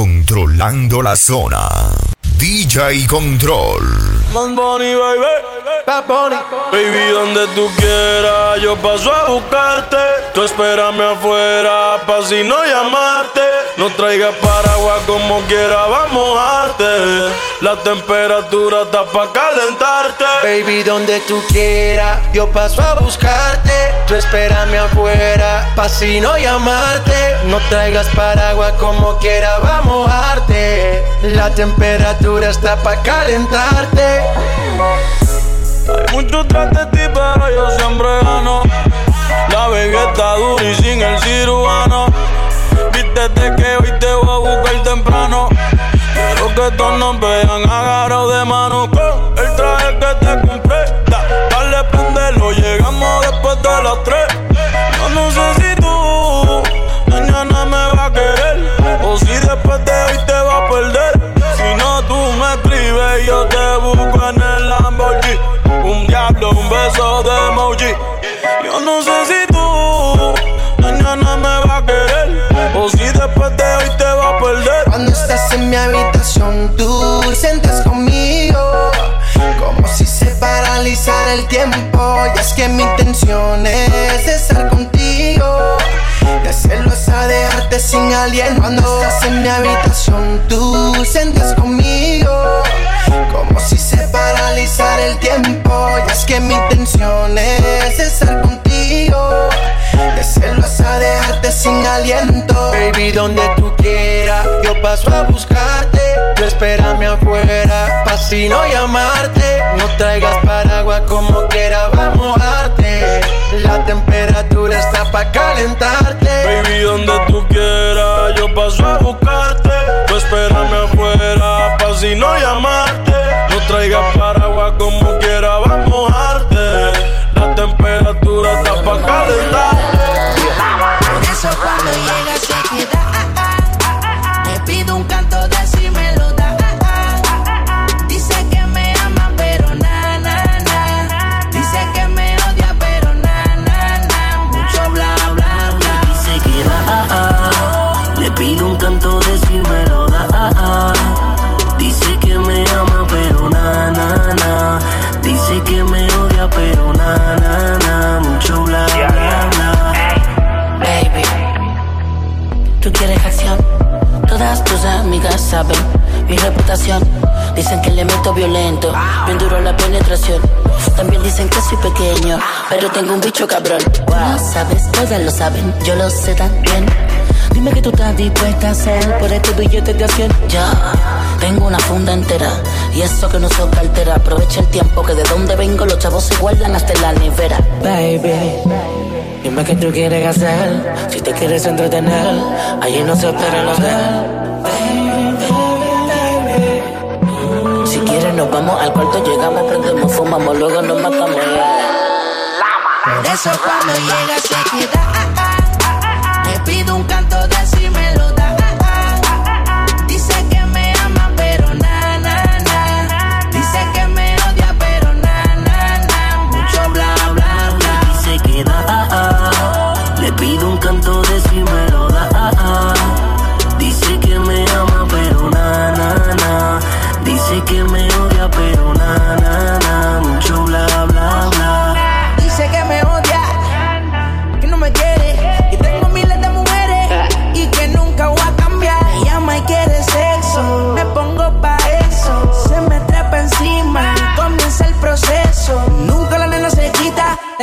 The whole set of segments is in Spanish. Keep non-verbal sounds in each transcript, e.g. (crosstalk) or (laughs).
controlando la zona. DJ Control. Man Bunny, baby. Baby, donde tú quieras, yo paso a buscarte. Tú espérame afuera, pa' si no llamarte. No traigas paraguas como quiera, vamos a mojarte. La temperatura está pa' calentarte. Baby, donde tú quieras, yo paso a buscarte. Tú espérame afuera, pa' si no llamarte. No traigas paraguas como quiera, vamos a mojarte. La temperatura está pa' calentarte. Hay muchos tras Vístete que tú sientes conmigo. Como si se paralizara el tiempo. Y es que mi intención es estar contigo. Y hacerlo es a dejarte sin aliento. Cuando estás en mi habitación, tú sientes conmigo. Como si se paralizara el tiempo. Y es que mi intención es estar contigo. Y hacerlo es a dejarte sin aliento. Baby, donde tú quieras, yo paso a buscarte. Espérame afuera, pa' si no llamarte. No traigas paraguas como quiera, vamos a mojarte. La temperatura está pa' calentarte. Baby, donde tú quieras, yo paso a buscarte. Pero tengo un bicho cabrón. Wow. Sabes, todas lo saben, yo lo sé también. Dime que tú estás dispuesta a hacer por este billete de acción. Ya, tengo una funda entera y eso que no soy cartera. Aprovecha el tiempo que de donde vengo los chavos se guardan hasta la nevera. Baby. Dime qué tú quieres hacer, si te quieres entretener, allí no se espera el hotel. Si quieres nos vamos al cuarto, llegamos, prendemos, fumamos, luego nos matamos. Por eso cuando llega se queda.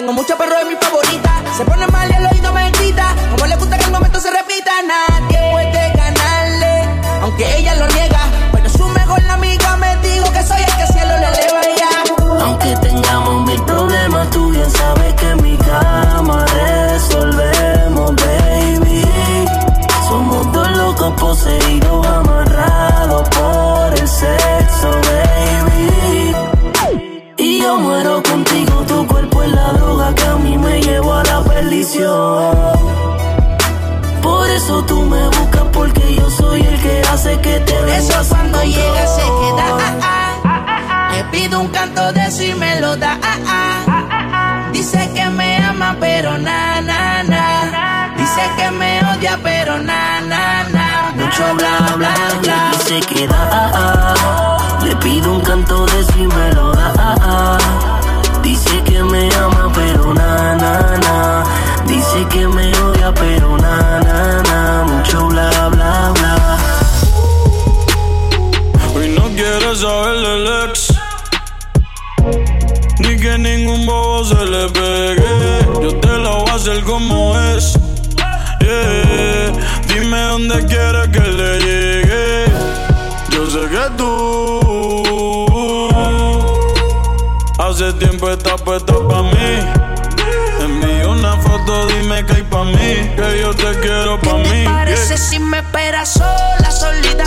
Tengo mucho perro de mi favorita. Por eso tú me buscas porque yo soy el que hace que te Por eso cuando llega se queda. ah, ah. Le pido un canto de si me lo da. ah, ah. Dice que me ama, pero na, na, na. Dice que me odia, pero na, na, na. mucho bla bla bla. Y se queda, le pido un canto de si me lo da. Dice que me ama pero na na na. Dice que me odia pero na na na. Mucho bla bla bla. Hoy no quiere saber del ex. Ni que ningún bobo se le pegue. Yo te lo voy a hacer como es. Dime dónde quieres que le llegue. Yo sé que tú hace tiempo estás puesta pa' mí. Que hay pa' mí, que yo te quiero pa' ¿Qué mí. te parece si me esperas sola, solita?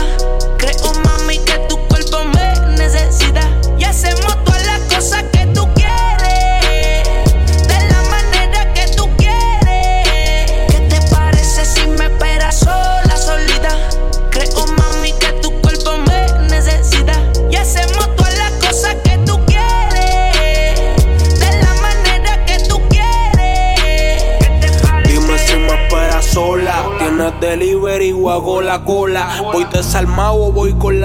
Creo, mami, que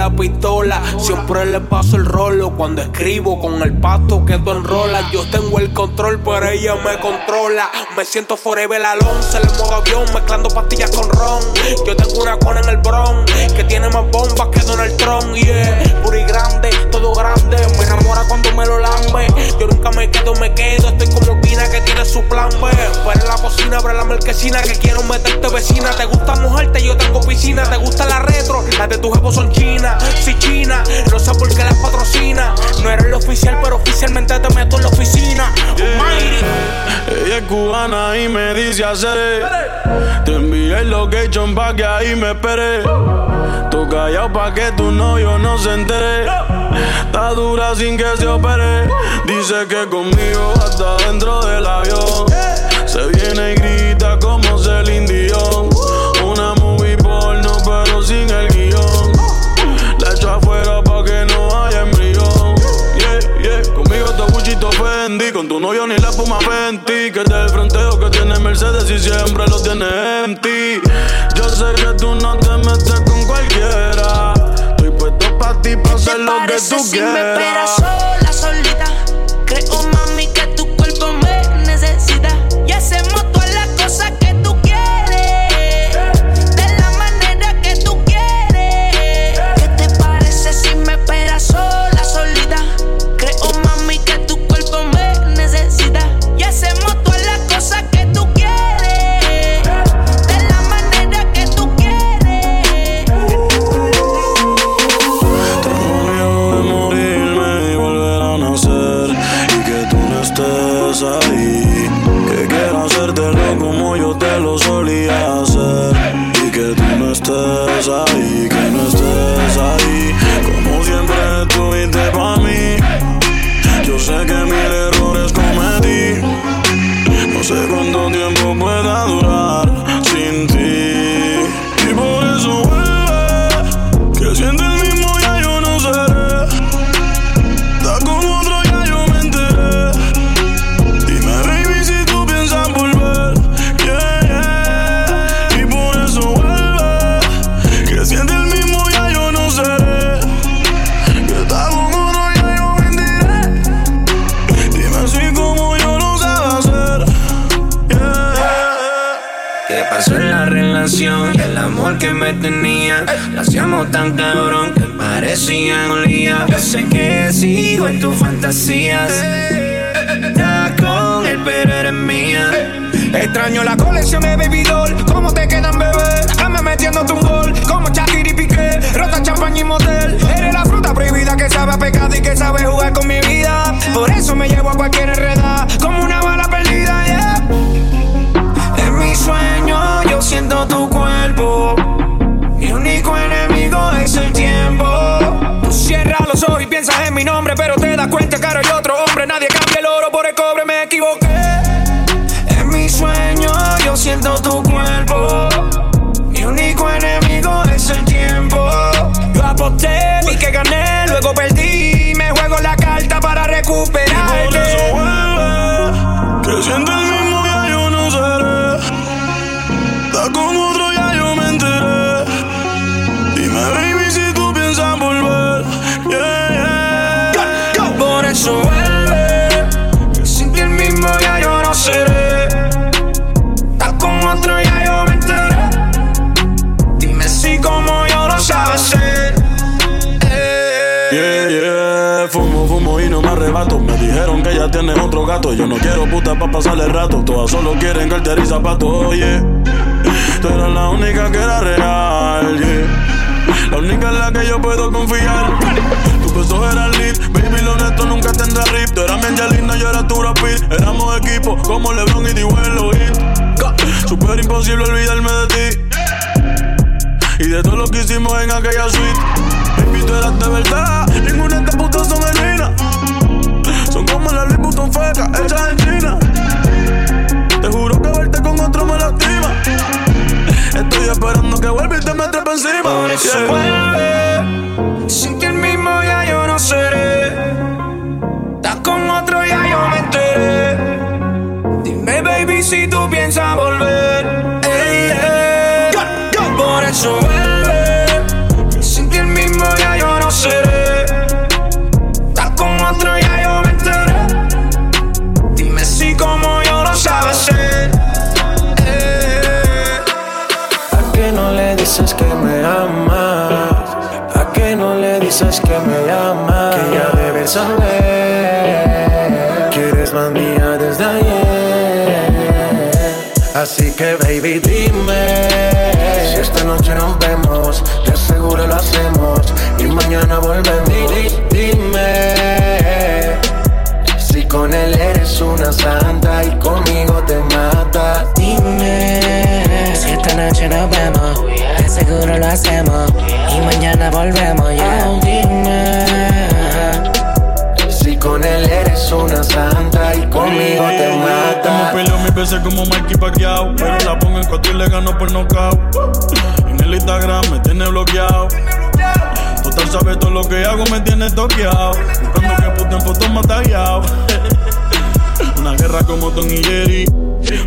la pistola. Siempre le paso el rolo. Cuando escribo con el pasto que tú enrolas. Yo tengo el control, pero ella me controla. Me siento forever alonso el modo avión. Mezclando pastillas con ron. Yo tengo una cona en el bron. Que tiene más bombas que Donald Trump. Yeah, puro y grande, todo grande. Me enamora cuando me lo lambe. Yo nunca me quedo, me quedo. Estoy como Pina que tiene su plan B. En la cocina, abre la marquesina que quiero meterte vecina. Te gusta mojarte, yo tengo piscina. Te gusta la retro, las de tu jefe son chinas. Si china, no sé por qué las patrocina. No eres el oficial, pero oficialmente te meto en la oficina. Almighty. Ella es cubana y me dice hacer. Te envié el location pa' que ahí me espere. Tú callado pa' que tu novio no se entere. Está dura sin que se opere. Dice que conmigo hasta dentro del avión. Se viene y grita como Celine Dion. Con tu novio ni la espuma Fenty. Que es del fronteo que tiene Mercedes y siempre lo tiene en ti. Yo sé que tú no te metes con cualquiera. Estoy puesto pa' ti, pa' hacer ¿Te lo que tú si me quieras. sola, tan cabrón que parecía lío. Yo sé que sigo en tus fantasías. Estás con él, pero eres mía. Extraño la colección de baby doll. ¿Cómo te quedan, bebé? Dame metiéndote un gol. Como Shakira y Piqué. Rota, champaña y motel. Eres la fruta prohibida que sabe a pecado y que sabe jugar con tienes otro gato. Yo no quiero puta pa' pasarle rato. Todas solo quieren cartera y zapatos, oye. Tú eras la única que era real. La única en la que yo puedo confiar. Tu beso era lit, baby, lo neto nunca tendrá rip. Tú eras mi Angelina, yo era tu rapid. Éramos equipo como LeBron y hit. Super imposible olvidarme de ti. Y de todo lo que hicimos en aquella suite. Baby, tú eras de verdad. Ninguna de estas putas son. Son fecas hechas en China. Te juro que verte con otro me lastima. Estoy esperando que vuelva y te me trepe encima. Por eso Yeah. vuelve. Sin que el mismo ya yo no seré. Estás con otro ya yo me enteré. Dime, baby, si tú piensas que me llamas? Que ya debes saber que eres más mía desde ayer. Así que baby dime si esta noche nos vemos, te aseguro lo hacemos y mañana volvemos. Di- Dime si con él eres una santa y conmigo te mata. Dime noche nos vemos, de seguro lo hacemos. Y mañana volvemos. Yeah. Oh, dime. Si con él eres una santa y conmigo te mata. peleado mil veces como Mikey Pacquiao. Pero la pongo en cuatro y le gano por nocaut En el Instagram me tiene bloqueado. Total sabe todo lo que hago me tiene toqueado. Buscando que puta en fotos tagueado Una guerra como Tom y Jerry.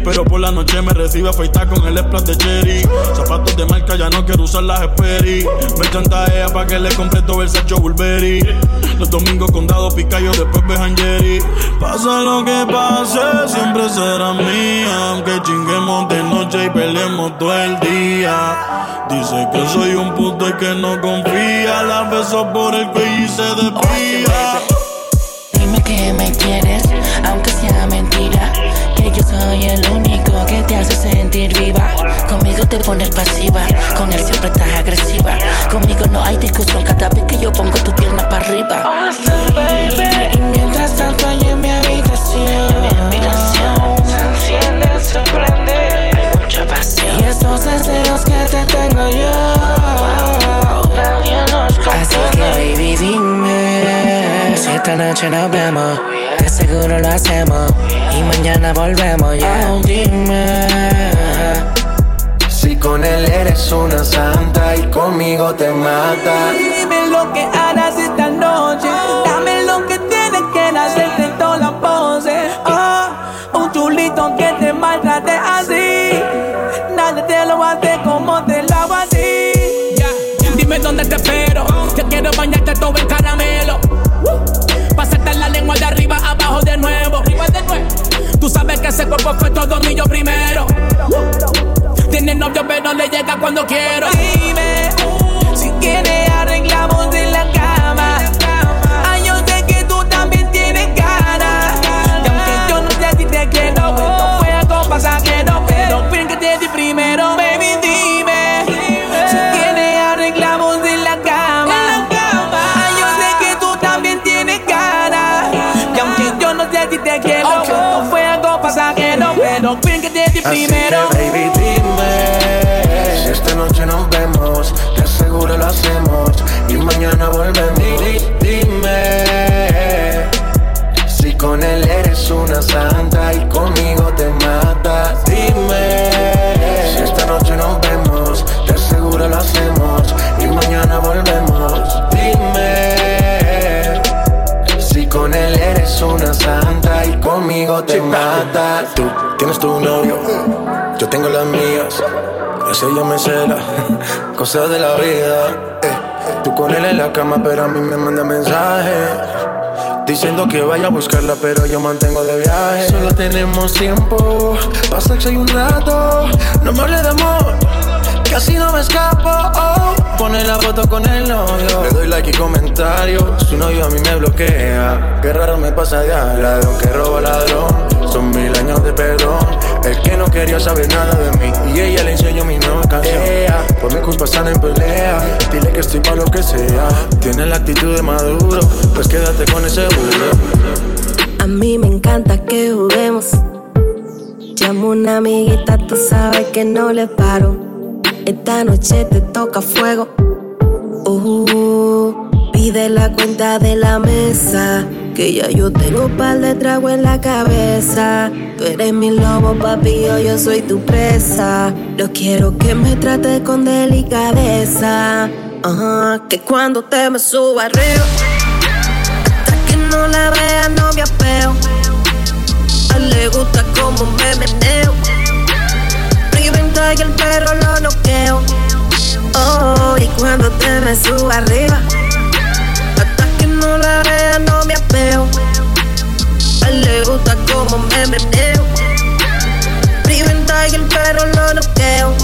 Pero por la noche me recibe afeitar con el splash de cherry Zapatos de marca, ya no quiero usar las Sperry. Me chantajea pa' que le compre todo el Sacho Burberry. Los domingos condado picayo, después vejan Jerry. Pasa lo que pase, siempre será mía. Aunque chinguemos de noche y peleemos todo el día. Dice que soy un puto y que no confía. La beso por el cuello y se desvía Pones pasiva, con él siempre estás agresiva. Conmigo no hay discusión cada vez que yo pongo tu pierna para arriba. Y mientras tanto ahí en mi habitación, se enciende, se prende. Hay mucha pasión. Y estos deseos que te tengo yo, nadie nos Así que baby dime Si esta noche nos vemos De seguro lo hacemos Y mañana volvemos ya eres una santa y conmigo te mata. Dime lo que harás esta noche. Dame lo que tienes que hacerte en toda la pose. Ah, un chulito que te maltrate así. Nadie te lo hace como te lo hago a. Dime dónde te espero. Que quiero bañarte todo en caramelo. Pasarte la lengua de arriba abajo de nuevo. Tú sabes que ese cuerpo fue todo mío primero. Tiene novio pero le llega cuando quiero. Dime si quieres arreglamos en la cama. Ay, yo sé que tú también tienes ganas. Y aunque yo no sé si te quiero, esto fue algo pasajero. Pero ven que te di primero, baby, dime. Si quieres arreglamos en la cama. Ay, yo sé que tú también tienes ganas. Y aunque yo no sé si te quiero, esto fue algo pasajero. Pero ven que te di primero. baby noche nos vemos Te aseguro lo hacemos Y mañana volvemos Di- Dime Si con él eres una santa Y conmigo te mata Dime Si esta noche nos vemos Te aseguro lo hacemos Y mañana volvemos Dime si con él eres una santa y conmigo te mata. Tú tienes tu novio, Así ella me cela, cosas de la vida. eh. Tú con él en la cama, pero a mí me manda mensajes. Diciendo que vaya a buscarla, pero yo mantengo de viaje. Solo tenemos tiempo, para sexo y un rato. No me hables de amor, Casi no me escapo, oh. Pone la foto con el novio. Le doy like y comentario. Su novio a mí me bloquea. Qué raro me pasa de ladrón que roba ladrón. Son mil años de perdón. El que no quería saber nada de mí. Y ella le enseñó mi nueva canción. por mi culpa están en pelea. Dile que estoy para lo que sea. Tiene la actitud de maduro. Pues quédate con ese burro. A mí me encanta que juguemos. Llamo una amiguita, tú sabes que no le paro. Esta noche te toca fuego. Uh, pide la cuenta de la mesa. Que ya yo tengo par de trago en la cabeza. Tú eres mi lobo, papi, yo, soy tu presa. Yo quiero que me trates con delicadeza. que cuando te me suba arriba, hasta que no la vea, no me apeo. A él le gusta como me meneo y el perro lo noqueo. Oh, y cuando te me subo arriba, hasta que no la vea no me meneo. Priventa y el perro lo noqueo.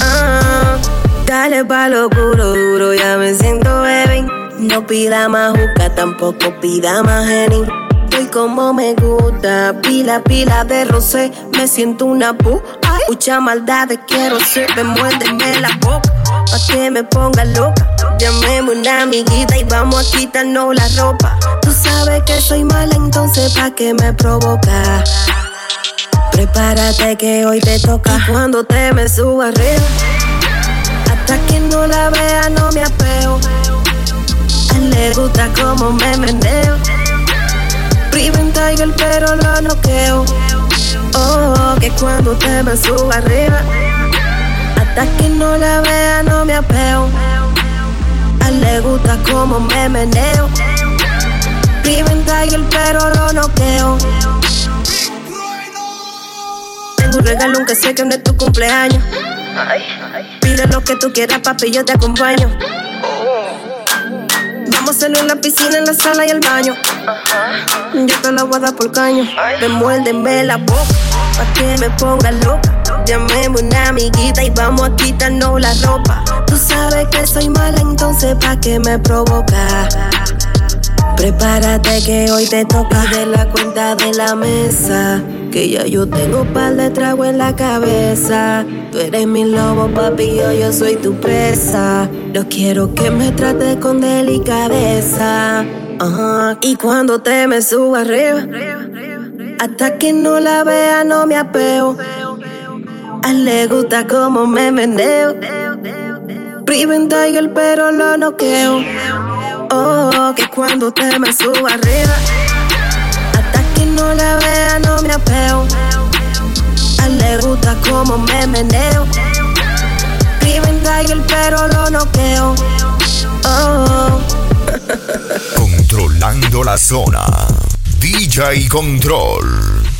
Ah, dale pa' lo duro, ya me siento baby. No pida más juca, tampoco pida más Henny. Estoy como me gusta, pila, pila de rosé, me siento una pu Mucha maldad quiero ser, me muérdeme la boca. Pa' que me ponga loca. Llamemos una amiguita y vamos a quitarnos la ropa. Tú sabes que soy mala, entonces pa' que me provoca. Prepárate que hoy te toca. cuando te me subo arriba, hasta que no la vea, no me apeo. A él le gusta como me meneo. Priven Tiger, pero lo noqueo. Oh, que cuando te me subo arriba, hasta que no la vea no me apeo. A él le gusta como me meneo. Steven Tiger, pero lo noqueo. Tengo un regalo aunque sé que no es tu cumpleaños. Pide lo que tú quieras, papi, yo te acompaño. Vamos a hacerlo en la piscina, en la sala y el baño. Yo te la voy a dar por caño. Me muérdenme la boca, pa' que me ponga loca. Llamemos una amiguita y vamos a quitarnos la ropa. Tú sabes que soy mala, entonces pa' que me provoca. Prepárate que hoy te toca de la cuenta de la mesa. Que ya yo tengo par de trago en la cabeza. Tú eres mi lobo, papi, yo, yo soy tu presa. Yo quiero que me trates con delicadeza. Y cuando te me subo arriba, hasta que no la vea, no me apeo. A él le gusta como me meneo. Priven Tiger, pero lo noqueo. Oh, que cuando te me subo arriba, hasta que no la vea, no me apeo. A él le gusta como me meneo. Priven Tiger, pero lo noqueo. Oh. (laughs) Controlando la zona. DJ Control.